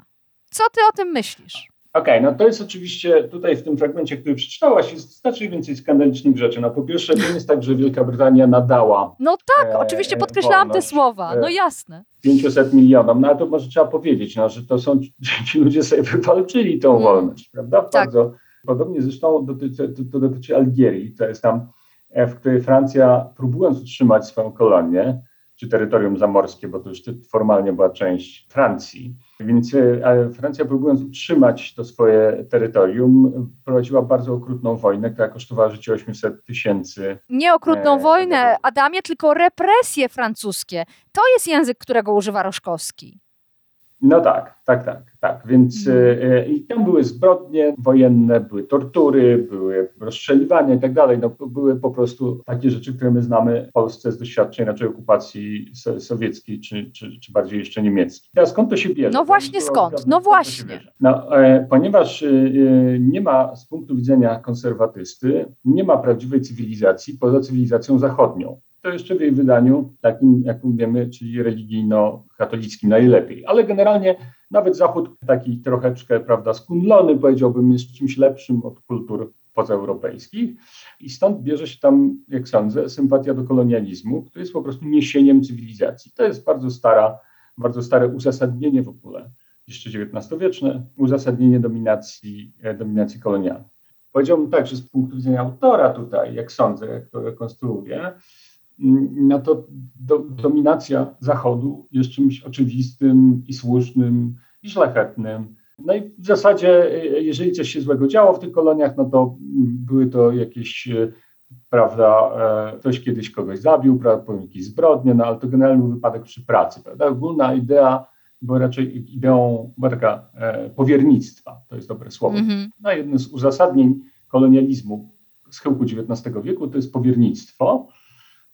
Co ty o tym myślisz? Okej, no to jest oczywiście tutaj w tym fragmencie, który przeczytałaś, jest znacznie więcej skandalicznych rzeczy. No po pierwsze, to nie jest tak, że Wielka Brytania nadała No tak, E, oczywiście podkreślałam te wolność. słowa. No E, jasne. 500 milionom, no ale to może trzeba powiedzieć, no, że to są, ci ludzie sobie wywalczyli tą Mm. wolność, prawda? Tak. Bardzo. Podobnie zresztą dotyczy, to, to dotyczy Algierii, to jest tam, e, w której Francja próbując utrzymać swoją kolonię, czy terytorium zamorskie, bo to już formalnie była część Francji, więc e, Francja próbując utrzymać to swoje terytorium, prowadziła bardzo okrutną wojnę, która kosztowała życie 800 tysięcy Nie okrutną E, wojnę. Adamie, tylko represje francuskie. To jest język, którego używa Roszkowski. No tak, tak, tak, tak. Więc Mhm. e, i tam były zbrodnie wojenne, były tortury, były rozstrzeliwania i tak dalej. No, były po prostu takie rzeczy, które my znamy w Polsce z doświadczeń raczej okupacji so, sowieckiej, czy, czy, czy bardziej jeszcze niemieckiej. Teraz skąd to się bierze? No właśnie skąd? No właśnie. No, e, ponieważ e, e, nie ma z punktu widzenia konserwatysty, nie ma prawdziwej cywilizacji poza cywilizacją zachodnią. To jeszcze w jej wydaniu takim, jak wiemy, czyli religijno-katolickim najlepiej. Ale generalnie nawet Zachód taki troszeczkę, prawda, skunlony, powiedziałbym, jest czymś lepszym od kultur pozaeuropejskich. I stąd bierze się tam, jak sądzę, sympatia do kolonializmu, który jest po prostu niesieniem cywilizacji. To jest bardzo stara, bardzo stare uzasadnienie w ogóle, jeszcze XIX-wieczne, uzasadnienie dominacji, e, dominacji kolonialnej. Powiedziałbym tak, że z punktu widzenia autora tutaj, jak sądzę, jak to rekonstruuję, no to do, dominacja Zachodu jest czymś oczywistym i słusznym i szlachetnym. No i w zasadzie, e, jeżeli coś się złego działo w tych koloniach, no to mm, były to jakieś, e, prawda, e, ktoś kiedyś kogoś zabił, prawda, jakieś zbrodnie, no ale to generalny był wypadek przy pracy, prawda. Ogólna idea była raczej ideą, była taka powiernictwa, to jest dobre słowo. Mhm. No, jednym z uzasadnień kolonializmu schyłku XIX wieku to jest powiernictwo.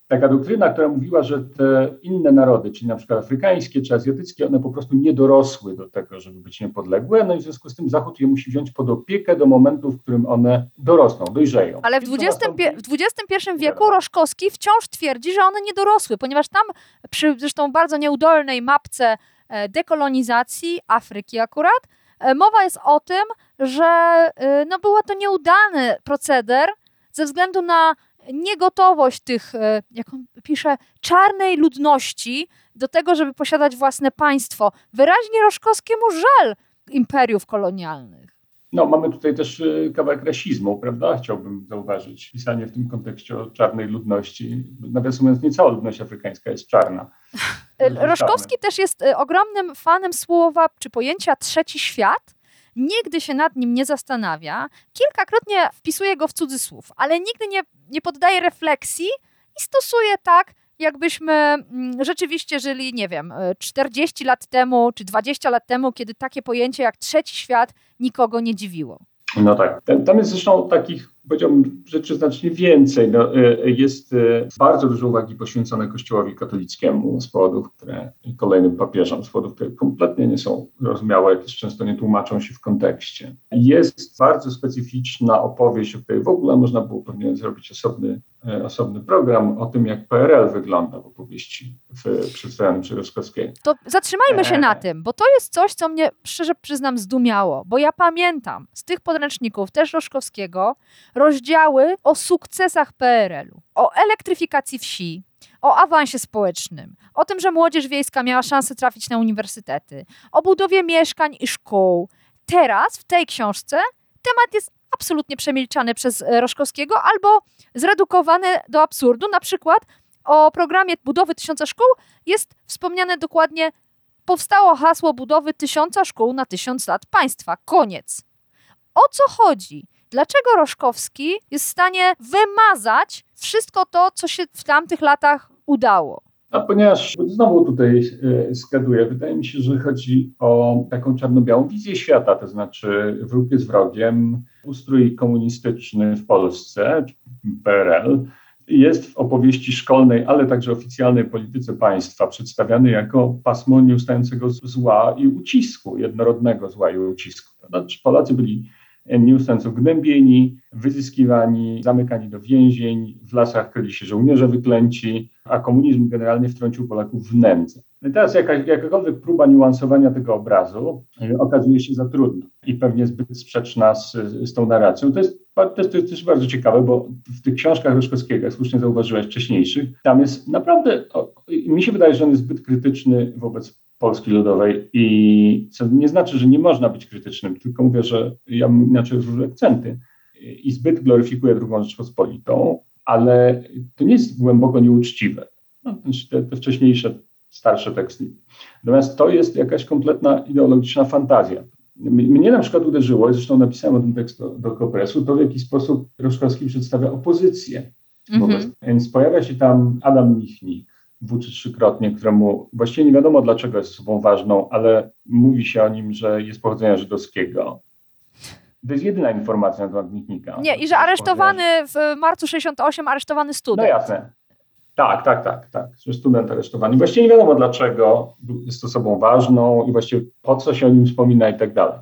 Taka doktryna, która mówiła, że te inne narody, czyli na przykład afrykańskie czy azjatyckie, one po prostu nie dorosły do tego, żeby być niepodległe, no i w związku z tym Zachód je musi wziąć pod opiekę do momentu, w którym one dorosną, dojrzeją. Ale w, I to 20, nastąpi- w XXI wieku Roszkowski wciąż twierdzi, że one nie dorosły, ponieważ tam przy zresztą bardzo nieudolnej mapce e, dekolonizacji Afryki akurat, e, mowa jest o tym, że e, no, był to nieudany proceder ze względu na niegotowość tych, e, jak on pisze, czarnej ludności do tego, żeby posiadać własne państwo. Wyraźnie Roszkowskiemu żal imperiów kolonialnych. No, mamy tutaj też y, kawałek rasizmu, prawda? Chciałbym zauważyć. Pisanie w tym kontekście o czarnej ludności. Nawiasem mówiąc, nie cała ludność afrykańska jest czarna. E, Roszkowski też jest e, ogromnym fanem słowa czy pojęcia trzeci świat. Nigdy się nad nim nie zastanawia. Kilkakrotnie wpisuje go w cudzysłów, ale nigdy nie, nie poddaje refleksji i stosuje tak, jakbyśmy mm, rzeczywiście żyli, nie wiem, e, 40 lat temu czy 20 lat temu, kiedy takie pojęcie jak trzeci świat nikogo nie dziwiło. No tak. Tam jest zresztą takich, powiedziałbym, rzeczy znacznie więcej. No, y, jest y, bardzo dużo uwagi poświęcone Kościołowi katolickiemu z powodów, które i kolejnym papieżom, z powodów, które kompletnie nie są zrozumiałe, jak też często nie tłumaczą się w kontekście. Jest bardzo specyficzna opowieść, o której w ogóle można było pewnie zrobić osobny, y, osobny program o tym, jak PRL wygląda w opowieści w, przedstawionym przez Roszkowskiego. To zatrzymajmy się na Eee. tym, bo to jest coś, co mnie szczerze przyznam zdumiało, bo ja pamiętam z tych podręczników, też Roszkowskiego, rozdziały o sukcesach PRL-u, o elektryfikacji wsi, o awansie społecznym, o tym, że młodzież wiejska miała szansę trafić na uniwersytety, o budowie mieszkań i szkół. Teraz w tej książce temat jest absolutnie przemilczane przez e, Roszkowskiego albo zredukowane do absurdu. Na przykład o programie budowy tysiąca szkół jest wspomniane dokładnie powstało hasło budowy tysiąca szkół na tysiąc lat państwa. Koniec. O co chodzi? Dlaczego Roszkowski jest w stanie wymazać wszystko to, co się w tamtych latach udało? A ponieważ znowu tutaj e, zgaduję, wydaje mi się, że chodzi o taką czarno-białą wizję świata, to znaczy wróg jest wrogiem, ustrój komunistyczny w Polsce, PRL, jest w opowieści szkolnej, ale także oficjalnej polityce państwa przedstawiany jako pasmo nieustającego zła i ucisku, jednorodnego zła i ucisku. Znaczy Polacy byli nieustająco gnębieni, wyzyskiwani, zamykani do więzień, w lasach kryli się żołnierze wyklęci, a komunizm generalnie wtrącił Polaków w nędzę. No I teraz jaka, jakakolwiek próba niuansowania tego obrazu e, okazuje się za trudna i pewnie zbyt sprzeczna z, z tą narracją. To jest, to, jest, to jest też bardzo ciekawe, bo w tych książkach Roszkowskiego, jak słusznie zauważyłeś wcześniejszych, tam jest naprawdę, mi się wydaje, że on jest zbyt krytyczny wobec Polski Ludowej i co nie znaczy, że nie można być krytycznym, tylko mówię, że ja inaczej różne akcenty i zbyt gloryfikuje drugą Rzeczpospolitą, ale to nie jest głęboko nieuczciwe. No, te, te wcześniejsze, starsze teksty. Natomiast to jest jakaś kompletna ideologiczna fantazja. Mnie na przykład uderzyło, zresztą napisałem o tym tekst do, do Kopresu, to w jaki sposób Roszkowski przedstawia opozycję. Mm -hmm. Więc pojawia się tam Adam Michnik, dwu czy trzykrotnie, któremu właściwie nie wiadomo dlaczego jest osobą ważną, ale mówi się o nim, że jest pochodzenia żydowskiego. To jest jedyna informacja na temat Michnika. Nie, i że aresztowany w marcu 68, aresztowany student. No jasne. Tak, tak, tak, tak, że student aresztowany. Właściwie nie wiadomo dlaczego jest osobą ważną i właściwie po co się o nim wspomina i tak dalej.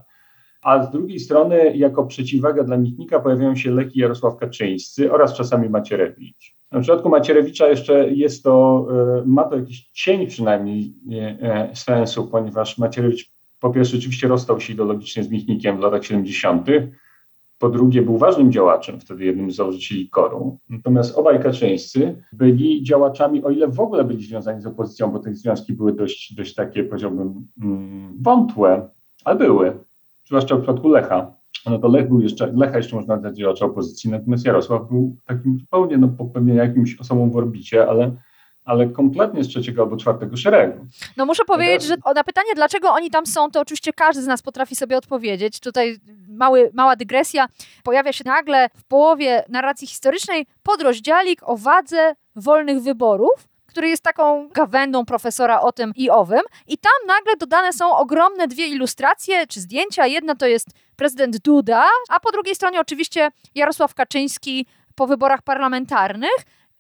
A z drugiej strony, jako przeciwwaga dla Michnika pojawiają się leki Jarosław Kaczyńscy oraz czasami Macierewicz. W przypadku Macierewicza jeszcze jest to, e, ma to jakiś cień przynajmniej e, sensu, ponieważ Macierewicz po pierwsze oczywiście rozstał się ideologicznie z Michnikiem w latach 70., po drugie był ważnym działaczem, wtedy jednym z założycieli koru. Natomiast obaj Kaczyńscy byli działaczami, o ile w ogóle byli związani z opozycją, bo te związki były dość, dość takie, powiedziałbym, mm, wątłe, ale były, zwłaszcza w przypadku Lecha no to Lech był jeszcze, Lecha jeszcze można nazwać działacza opozycji, natomiast Jarosław był takim zupełnie, no pewnie jakimś osobą w orbicie, ale ale kompletnie z trzeciego albo czwartego szeregu. No muszę powiedzieć, że na pytanie, dlaczego oni tam są, to oczywiście każdy z nas potrafi sobie odpowiedzieć. Tutaj mały, mała dygresja. Pojawia się nagle w połowie narracji historycznej podrozdziałik o wadze wolnych wyborów, który jest taką gawędą profesora o tym i owym. I tam nagle dodane są ogromne dwie ilustracje czy zdjęcia. Jedna to jest prezydent Duda, a po drugiej stronie oczywiście Jarosław Kaczyński po wyborach parlamentarnych.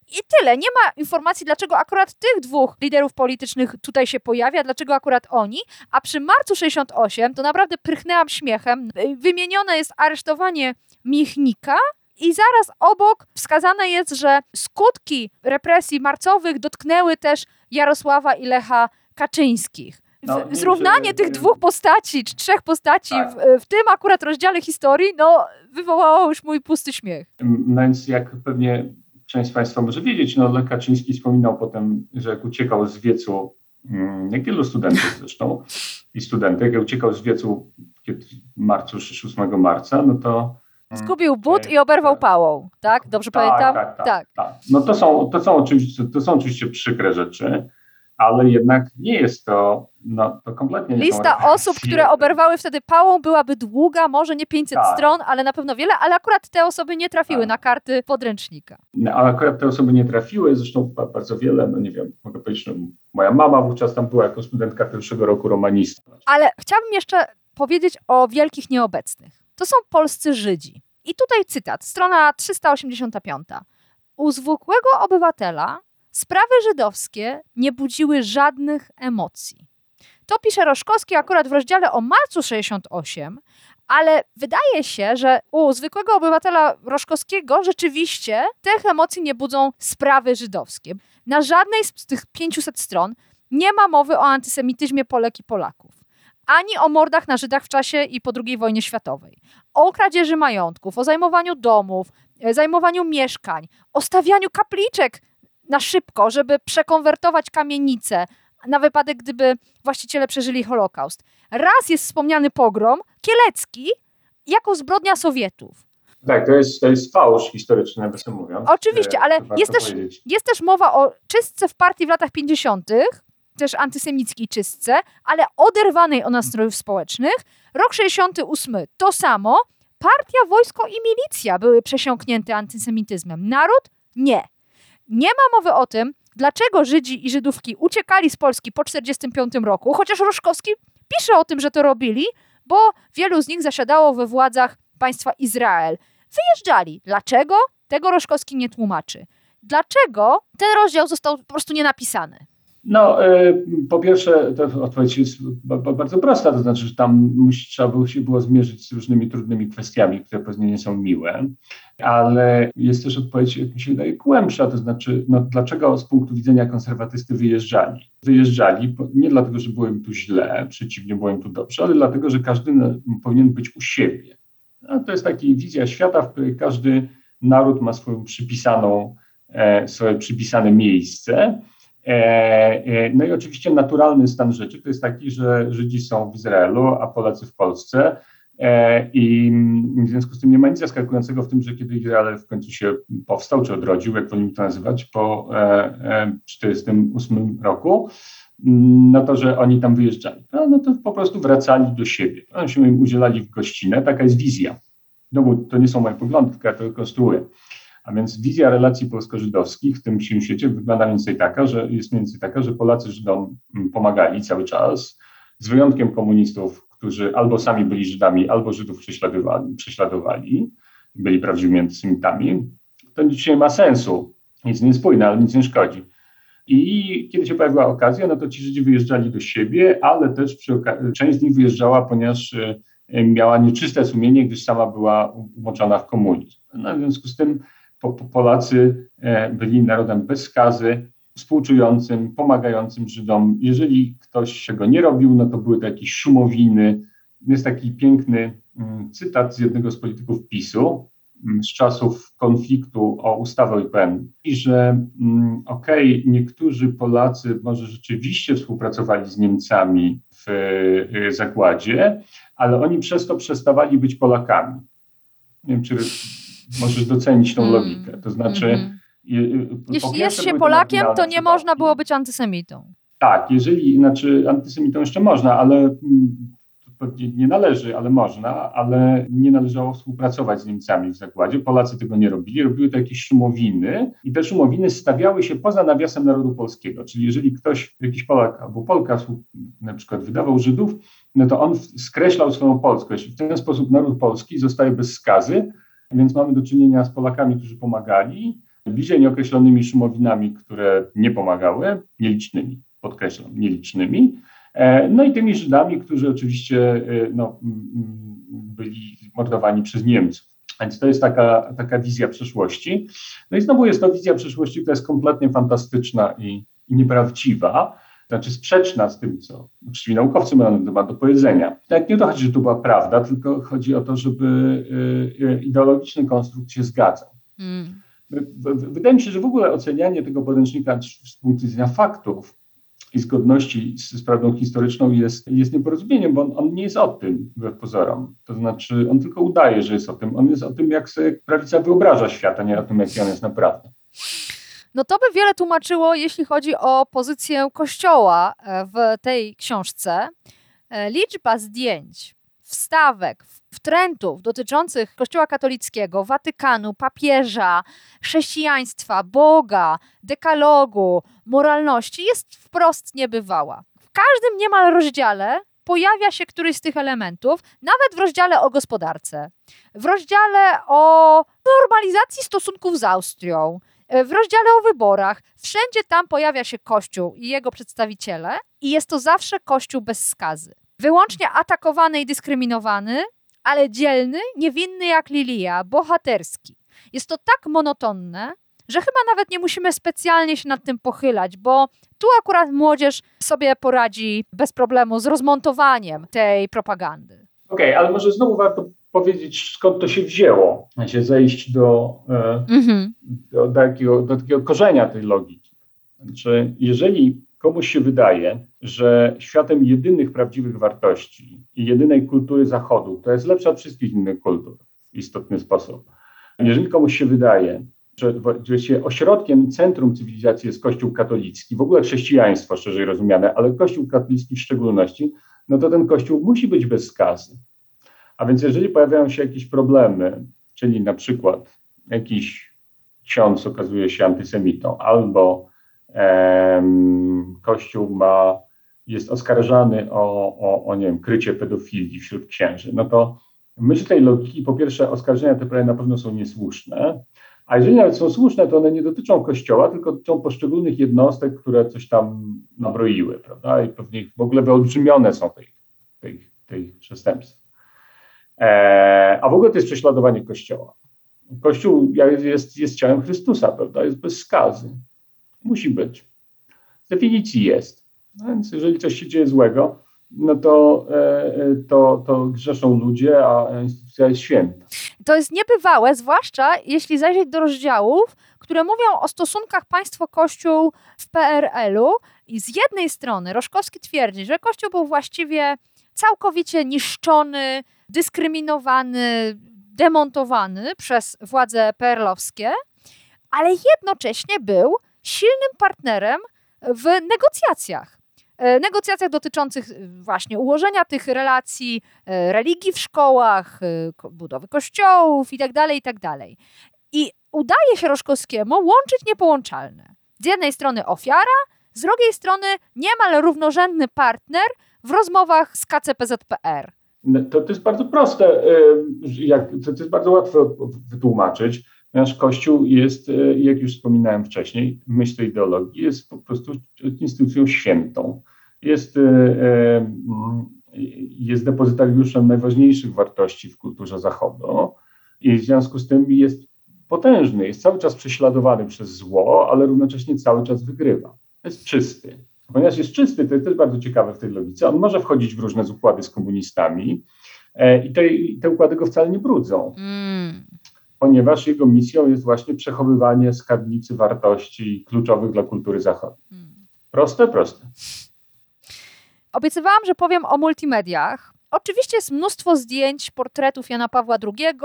I tyle. Nie ma informacji, dlaczego akurat tych dwóch liderów politycznych tutaj się pojawia, dlaczego akurat oni. A przy marcu 68 to naprawdę prychnęłam śmiechem. Wymienione jest aresztowanie Michnika, i zaraz obok wskazane jest, że skutki represji marcowych dotknęły też Jarosława i Lecha Kaczyńskich. No, Zrównanie tych dwóch postaci, czy trzech postaci tak. w, w, tym akurat rozdziale historii, no, wywołało już mój pusty śmiech. No więc jak pewnie część z Państwa może wiedzieć, no Lech Kaczyński wspominał potem, że jak uciekał z wiecu, mm, jak wielu studentów zresztą i studentek, jak uciekał z wiecu w marcu, 8 marca, no to Zgubił but i oberwał tak. pałą, tak? Dobrze tak, pamiętam? Tak, tak, tak, tak. No to są, to, są oczywiście, to są oczywiście przykre rzeczy, ale jednak nie jest to, no to kompletnie nie Lista osób, które oberwały wtedy pałą byłaby długa, może nie 500 tak. stron, ale na pewno wiele, ale akurat te osoby nie trafiły tak. na karty podręcznika. No, ale akurat te osoby nie trafiły, zresztą bardzo wiele, no nie wiem, mogę powiedzieć, no, moja mama wówczas tam była jako studentka pierwszego roku romanista. Ale chciałabym jeszcze powiedzieć o wielkich nieobecnych to są polscy Żydzi. I tutaj cytat, strona 385. U zwykłego obywatela sprawy żydowskie nie budziły żadnych emocji. To pisze Roszkowski akurat w rozdziale o marcu 68, ale wydaje się, że u zwykłego obywatela Roszkowskiego rzeczywiście tych emocji nie budzą sprawy żydowskie. Na żadnej z tych 500 stron nie ma mowy o antysemityzmie Polek i Polaków ani o mordach na Żydach w czasie i po II wojnie światowej, o kradzieży majątków, o zajmowaniu domów, e, zajmowaniu mieszkań, o stawianiu kapliczek na szybko, żeby przekonwertować kamienice na wypadek, gdyby właściciele przeżyli Holokaust. Raz jest wspomniany pogrom kielecki jako zbrodnia Sowietów. Tak, to jest, to jest fałsz historyczny, nawiasem mówiąc. Oczywiście, ale jest też, jest też mowa o czystce w partii w latach 50., też antysemickiej czystce, ale oderwanej od nastrojów społecznych. Rok 68 to samo. Partia, wojsko i milicja były przesiąknięte antysemityzmem. Naród? Nie. Nie ma mowy o tym, dlaczego Żydzi i Żydówki uciekali z Polski po 1945 roku, chociaż Roszkowski pisze o tym, że to robili, bo wielu z nich zasiadało we władzach państwa Izrael. Wyjeżdżali. Dlaczego? Tego Roszkowski nie tłumaczy. Dlaczego ten rozdział został po prostu nie napisany? No, e, po pierwsze, to odpowiedź jest bardzo prosta, to znaczy, że tam musi, trzeba było się było zmierzyć z różnymi trudnymi kwestiami, które pewnie nie są miłe, ale jest też odpowiedź, jak mi się wydaje, głębsza, to znaczy, no, dlaczego z punktu widzenia konserwatysty wyjeżdżali? Wyjeżdżali nie dlatego, że było im tu źle, przeciwnie, było im tu dobrze, ale dlatego, że każdy powinien być u siebie. No, to jest taka wizja świata, w której każdy naród ma swoją przypisaną, e, swoje przypisane miejsce, no i oczywiście naturalny stan rzeczy to jest taki, że Żydzi są w Izraelu, a Polacy w Polsce. E, I w związku z tym nie ma nic zaskakującego w tym, że kiedy Izrael w końcu się powstał, czy odrodził, jak wolimy to nazywać, po 1948 roku, no to, że oni tam wyjeżdżali. No, no to po prostu wracali do siebie. Oni się im udzielali w gościnę, taka jest wizja. No bo to nie są moje poglądy, tylko ja to konstruuję. A więc wizja relacji polsko-żydowskich w tym świecie wygląda mniej więcej taka, że jest mniej więcej taka, że Polacy Żydom mm, pomagali cały czas, z wyjątkiem komunistów, którzy albo sami byli Żydami, albo Żydów prześladowali, prześladowali byli prawdziwymi antysemitami. To nie ma sensu, nic nie spójne, ale nic nie szkodzi. I kiedy się pojawiła okazja, no to ci Żydzi wyjeżdżali do siebie, ale też część z nich wyjeżdżała, ponieważ y, miała nieczyste sumienie, gdyż sama była umoczona w komunizm. No, w związku z tym Polacy e, byli narodem bez skazy, współczującym, pomagającym Żydom. Jeżeli ktoś tego nie robił, no to były to jakieś szumowiny. Jest taki piękny mm, cytat z jednego z polityków PiSu mm, z czasów konfliktu o ustawę IPN, i że mm, okej, okay, niektórzy Polacy może rzeczywiście współpracowali z Niemcami w e, zakładzie, ale oni przez to przestawali być Polakami. Nie wiem, czy możesz docenić tą mm. logikę. To znaczy. Mm -hmm. Jeśli jest się Polakiem, to nie można było być antysemitą. Tak, jeżeli, znaczy antysemitą jeszcze można, ale mm, nie należy, ale można, ale nie należało współpracować z Niemcami w zakładzie. Polacy tego nie robili, robiły to jakieś szumowiny i te szumowiny stawiały się poza nawiasem narodu polskiego. Czyli jeżeli ktoś, jakiś Polak albo Polka na przykład wydawał Żydów, no to on skreślał swoją polskość. W ten sposób naród polski zostaje bez skazy, więc mamy do czynienia z Polakami, którzy pomagali, bliżej nieokreślonymi szumowinami, które nie pomagały, nielicznymi, podkreślam, nielicznymi, e, no i tymi Żydami, którzy oczywiście e, no, byli mordowani przez Niemców. Więc to jest taka, taka wizja przyszłości. No i znowu jest to wizja przyszłości, która jest kompletnie fantastyczna i, i nieprawdziwa znaczy sprzeczna z tym, co uczciwi naukowcy mają na temat do powiedzenia. Tak nie o to chodzi, że to była prawda, tylko chodzi o to, żeby y, y, ideologiczny konstrukt się zgadzał. Mm. Wydaje mi się, że w ogóle ocenianie tego podręcznika z punktu widzenia faktów i zgodności z, z prawdą historyczną jest, jest nieporozumieniem, bo on, on, nie jest o tym, wbrew pozorom. To znaczy, on tylko udaje, że jest o tym. On jest o tym, jak sobie prawica wyobraża świat, a nie o tym, jaki on jest naprawdę. No to by wiele tłumaczyło, jeśli chodzi o pozycję Kościoła e, w tej książce. E, liczba zdjęć, wstawek, wtrętów dotyczących Kościoła katolickiego, Watykanu, papieża, chrześcijaństwa, Boga, dekalogu, moralności jest wprost niebywała. W każdym niemal rozdziale pojawia się któryś z tych elementów, nawet w rozdziale o gospodarce, w rozdziale o normalizacji stosunków z Austrią, w rozdziale o wyborach wszędzie tam pojawia się Kościół i jego przedstawiciele, i jest to zawsze Kościół bez skazy. Wyłącznie atakowany i dyskryminowany, ale dzielny, niewinny jak Lilia, bohaterski. Jest to tak monotonne, że chyba nawet nie musimy specjalnie się nad tym pochylać, bo tu akurat młodzież sobie poradzi bez problemu z rozmontowaniem tej propagandy. Okej, okay, ale może znowu warto powiedzieć, skąd to się wzięło, się zejść do, mm-hmm. do, do, takiego, do takiego korzenia tej logiki. Znaczy, jeżeli komuś się wydaje, że światem jedynych prawdziwych wartości i jedynej kultury Zachodu to jest lepsza od wszystkich innych kultur, w istotny sposób. Jeżeli komuś się wydaje, że właściwie ośrodkiem, centrum cywilizacji jest Kościół katolicki, w ogóle chrześcijaństwo szerzej rozumiane, ale Kościół katolicki w szczególności, no to ten Kościół musi być bez skazy. A więc jeżeli pojawiają się jakieś problemy, czyli na przykład jakiś ksiądz okazuje się antysemitą, albo em, Kościół ma, jest oskarżany o, o, o nie wiem, krycie pedofilii wśród księży, no to myśl tej logiki, po pierwsze, oskarżenia te prawie na pewno są niesłuszne, a jeżeli nawet są słuszne, to one nie dotyczą Kościoła, tylko dotyczą poszczególnych jednostek, które coś tam nabroiły, prawda? I pewnie w ogóle wyolbrzymione są tej, tej przestępstw. E, a w ogóle to jest prześladowanie Kościoła. Kościół jest, jest ciałem Chrystusa, prawda? Jest bez skazy. Musi być. Z definicji jest. Więc jeżeli coś się dzieje złego, no to, e, to, to grzeszą ludzie, a instytucja jest święta. To jest niebywałe, zwłaszcza jeśli zajrzeć do rozdziałów, które mówią o stosunkach państwo-kościół w PRL-u. I z jednej strony Roszkowski twierdzi, że Kościół był właściwie całkowicie niszczony, dyskryminowany, demontowany przez władze perlowskie, ale jednocześnie był silnym partnerem w negocjacjach. E, negocjacjach dotyczących e, właśnie ułożenia tych relacji, e, religii w szkołach, budowy kościołów itd., tak itd. Tak I udaje się Roszkowskiemu łączyć niepołączalne. Z jednej strony ofiara, z drugiej strony niemal równorzędny partner w rozmowach z KCPZPR. No, to, to jest bardzo proste, jak, to, to jest bardzo łatwo wytłumaczyć. Nasz Kościół jest, jak już wspominałem wcześniej, myśl tej ideologii jest po prostu instytucją świętą. Jest, jest depozytariuszem najważniejszych wartości w kulturze Zachodu i w związku z tym jest potężny, jest cały czas prześladowany przez zło, ale równocześnie cały czas wygrywa. Jest czysty. Ponieważ jest czysty, to jest też bardzo ciekawe w tej logice, on może wchodzić w różne układy z komunistami e, i te, te układy go wcale nie brudzą. Mm. Ponieważ jego misją jest właśnie przechowywanie skarbnicy wartości kluczowych dla kultury zachodniej. Mm. Proste, proste. Obiecywałam, że powiem o multimediach. Oczywiście jest mnóstwo zdjęć, portretów Jana Pawła II,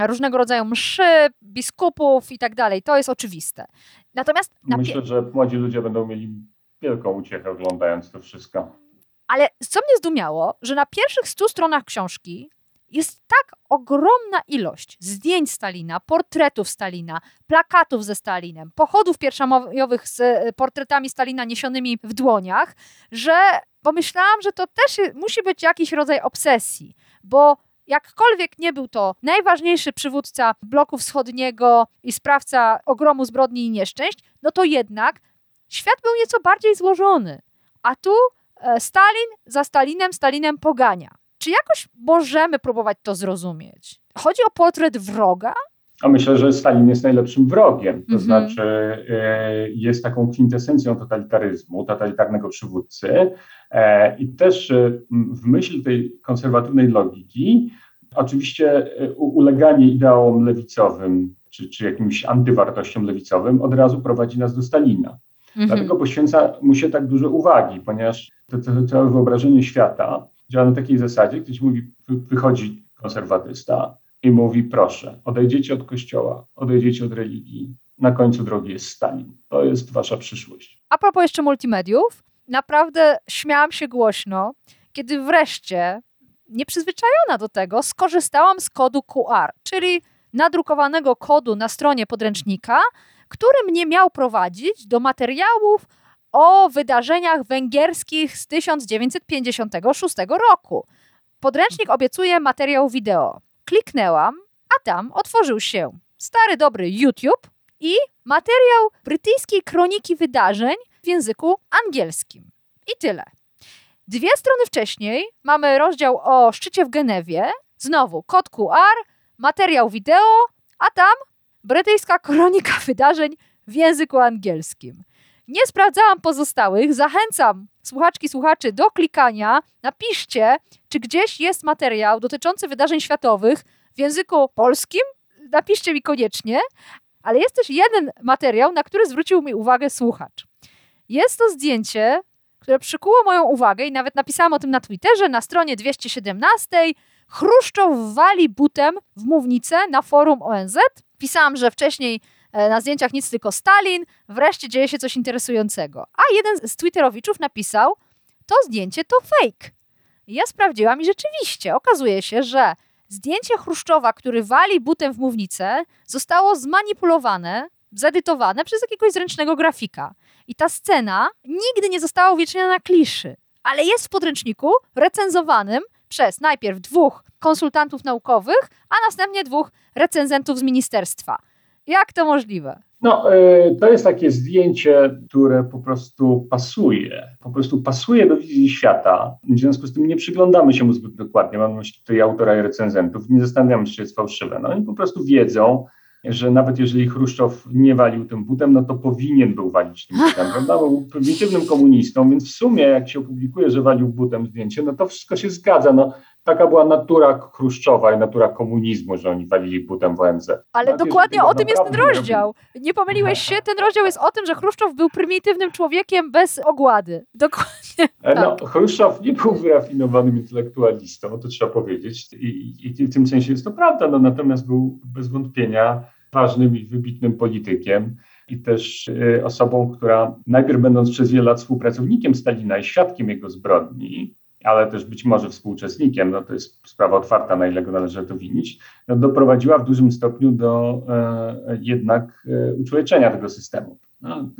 różnego rodzaju mszy, biskupów i tak dalej. To jest oczywiste. Natomiast Myślę, że młodzi ludzie będą mieli wielką uciechę oglądając to wszystko. Ale co mnie zdumiało, że na pierwszych stu stronach książki jest tak ogromna ilość zdjęć Stalina, portretów Stalina, plakatów ze Stalinem, pochodów pierwszomajowych z e, portretami Stalina niesionymi w dłoniach, że pomyślałam, że to też musi być jakiś rodzaj obsesji, bo jakkolwiek nie był to najważniejszy przywódca bloku wschodniego i sprawca ogromu zbrodni i nieszczęść, no to jednak świat był nieco bardziej złożony. A tu e, Stalin za Stalinem, Stalinem pogania. Czy jakoś możemy próbować to zrozumieć? Chodzi o portret wroga? A myślę, że Stalin jest najlepszym wrogiem. To mm -hmm. znaczy, e, jest taką kwintesencją totalitaryzmu, totalitarnego przywódcy. E, I też w myśl tej konserwatywnej logiki, oczywiście uleganie ideałom lewicowym czy, czy jakimś antywartościom lewicowym od razu prowadzi nas do Stalina. Mhm. Dlatego poświęca mu się tak dużo uwagi, ponieważ to, to, to całe wyobrażenie świata działa na takiej zasadzie, ktoś mówi, wychodzi konserwatysta i mówi, proszę, odejdziecie od kościoła, odejdziecie od religii, na końcu drogi jest Stalin. To jest wasza przyszłość. A propos jeszcze multimediów, naprawdę śmiałam się głośno, kiedy wreszcie, nieprzyzwyczajona do tego, skorzystałam z kodu QR, czyli nadrukowanego kodu na stronie podręcznika, który mnie miał prowadzić do materiałów o wydarzeniach węgierskich z 1956 roku. Podręcznik obiecuje materiał wideo. Kliknęłam, a tam otworzył się stary dobry YouTube i materiał brytyjskiej kroniki wydarzeń w języku angielskim. I tyle. Dwie strony wcześniej mamy rozdział o szczycie w Genewie, znowu kod QR, materiał wideo, a tam brytyjska kronika wydarzeń w języku angielskim. Nie sprawdzałam pozostałych, zachęcam słuchaczki, słuchaczy do klikania. Napiszcie, czy gdzieś jest materiał dotyczący wydarzeń światowych w języku polskim. Napiszcie mi koniecznie, ale jest też jeden materiał, na który zwrócił mi uwagę słuchacz. Jest to zdjęcie, które przykuło moją uwagę i nawet napisałam o tym na Twitterze na stronie 217 Chruszczow wali butem w mównicę na forum ONZ. Pisałam, że wcześniej e, na zdjęciach nic tylko Stalin, wreszcie dzieje się coś interesującego. A jeden z Twitterowiczów napisał, to zdjęcie to fake. Ja sprawdziłam i rzeczywiście okazuje się, że zdjęcie Chruszczowa, który wali butem w mównicę, zostało zmanipulowane, zedytowane przez jakiegoś zręcznego grafika. I ta scena nigdy nie została uwieczniona na kliszy, ale jest w podręczniku recenzowanym przez najpierw dwóch konsultantów naukowych, a następnie dwóch recenzentów z ministerstwa. Jak to możliwe? No, e, to jest takie zdjęcie, które po prostu pasuje. Po prostu pasuje do wizji świata. W związku z tym nie przyglądamy się mu zbyt dokładnie. Mam na myśli tutaj autora i recenzentów. Nie zastanawiamy się, czy jest fałszywe. No, oni po prostu wiedzą, że nawet jeżeli Chruszczow nie walił tym butem, no to powinien był walić tym butem, prawda? Bo był prymitywnym komunistą, więc w sumie jak się opublikuje, że walił butem zdjęcie, no to wszystko się zgadza. No, taka była natura Chruszczowa i natura komunizmu, że oni walili butem w ONZ. Ale Nawet dokładnie o tym jest ten rozdział. Nie pomyliłeś się, ten rozdział jest o tym, że Chruszczow był prymitywnym człowiekiem bez ogłady. Dokładnie. E, no, tak. Chruszczow nie był wyrafinowanym intelektualistą, to trzeba powiedzieć. I, i w tym sensie jest to prawda, no, natomiast był bez wątpienia ważnym i wybitnym politykiem i też y, osobą, która najpierw będąc przez wiele lat współpracownikiem Stalina i świadkiem jego zbrodni, ale też być może współuczestnikiem, no to jest sprawa otwarta, na ile go należy to winić, no doprowadziła w dużym stopniu do e, jednak e, uczłowieczenia tego systemu. No,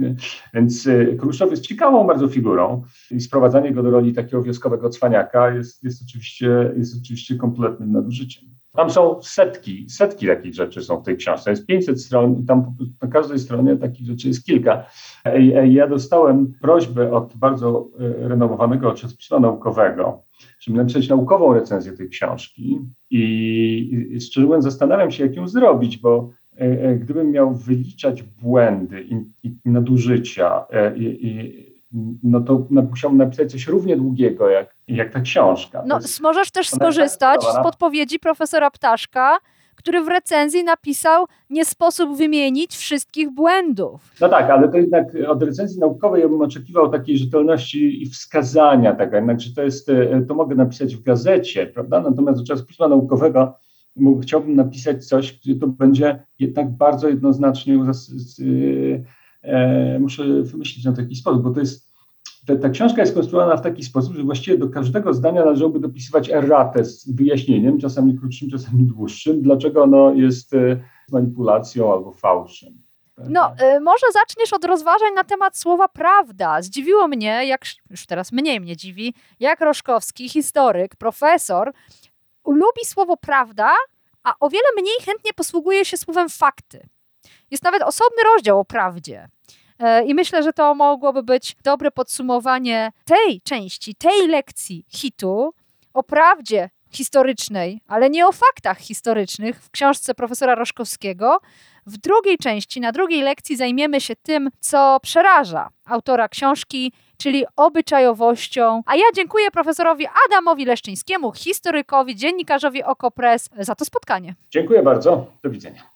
więc e, Kruszow jest ciekawą bardzo figurą i sprowadzanie go do roli takiego wioskowego cwaniaka jest, jest, oczywiście, jest oczywiście kompletnym nadużyciem. Tam są setki, setki takich rzeczy są w tej książce. Jest 500 stron i tam na każdej stronie takich rzeczy jest kilka. Ja dostałem prośbę od bardzo e, renomowanego czasopisma naukowego, żeby napisać naukową recenzję tej książki i szczerze mówiąc zastanawiam się, jak ją zrobić, bo e, e, gdybym miał wyliczać błędy i, i nadużycia i, i no to musiałbym napisać coś równie długiego jak, jak ta książka. No, jest, możesz też skorzystać z podpowiedzi profesora Ptaszka, który w recenzji napisał, nie sposób wymienić wszystkich błędów. No tak, ale to jednak od recenzji naukowej ja bym oczekiwał takiej rzetelności i wskazania tego, jednak, że to jest, e, to mogę napisać w gazecie, prawda? Natomiast do czasopisma naukowego chciałbym napisać coś, gdzie to będzie jednak bardzo jednoznacznie e, muszę wymyślić na taki sposób, bo to jest ta, ta, książka jest konstruowana w taki sposób, że właściwie do każdego zdania należałoby dopisywać erratę z wyjaśnieniem, czasami krótszym, czasami dłuższym, dlaczego ono jest e, manipulacją albo fałszem. No, y, może zaczniesz od rozważań na temat słowa prawda. Zdziwiło mnie, jak już teraz mniej mnie dziwi, jak Roszkowski, historyk, profesor, lubi słowo prawda, a o wiele mniej chętnie posługuje się słowem fakty. Jest nawet osobny rozdział o prawdzie. E, I myślę, że to mogłoby być dobre podsumowanie tej części, tej lekcji hitu o prawdzie historycznej, ale nie o faktach historycznych w książce profesora Roszkowskiego. W drugiej części, na drugiej lekcji zajmiemy się tym, co przeraża autora książki, czyli obyczajowością. A ja dziękuję profesorowi Adamowi Leszczyńskiemu, historykowi, dziennikarzowi Okopres za to spotkanie. Dziękuję bardzo. Do widzenia.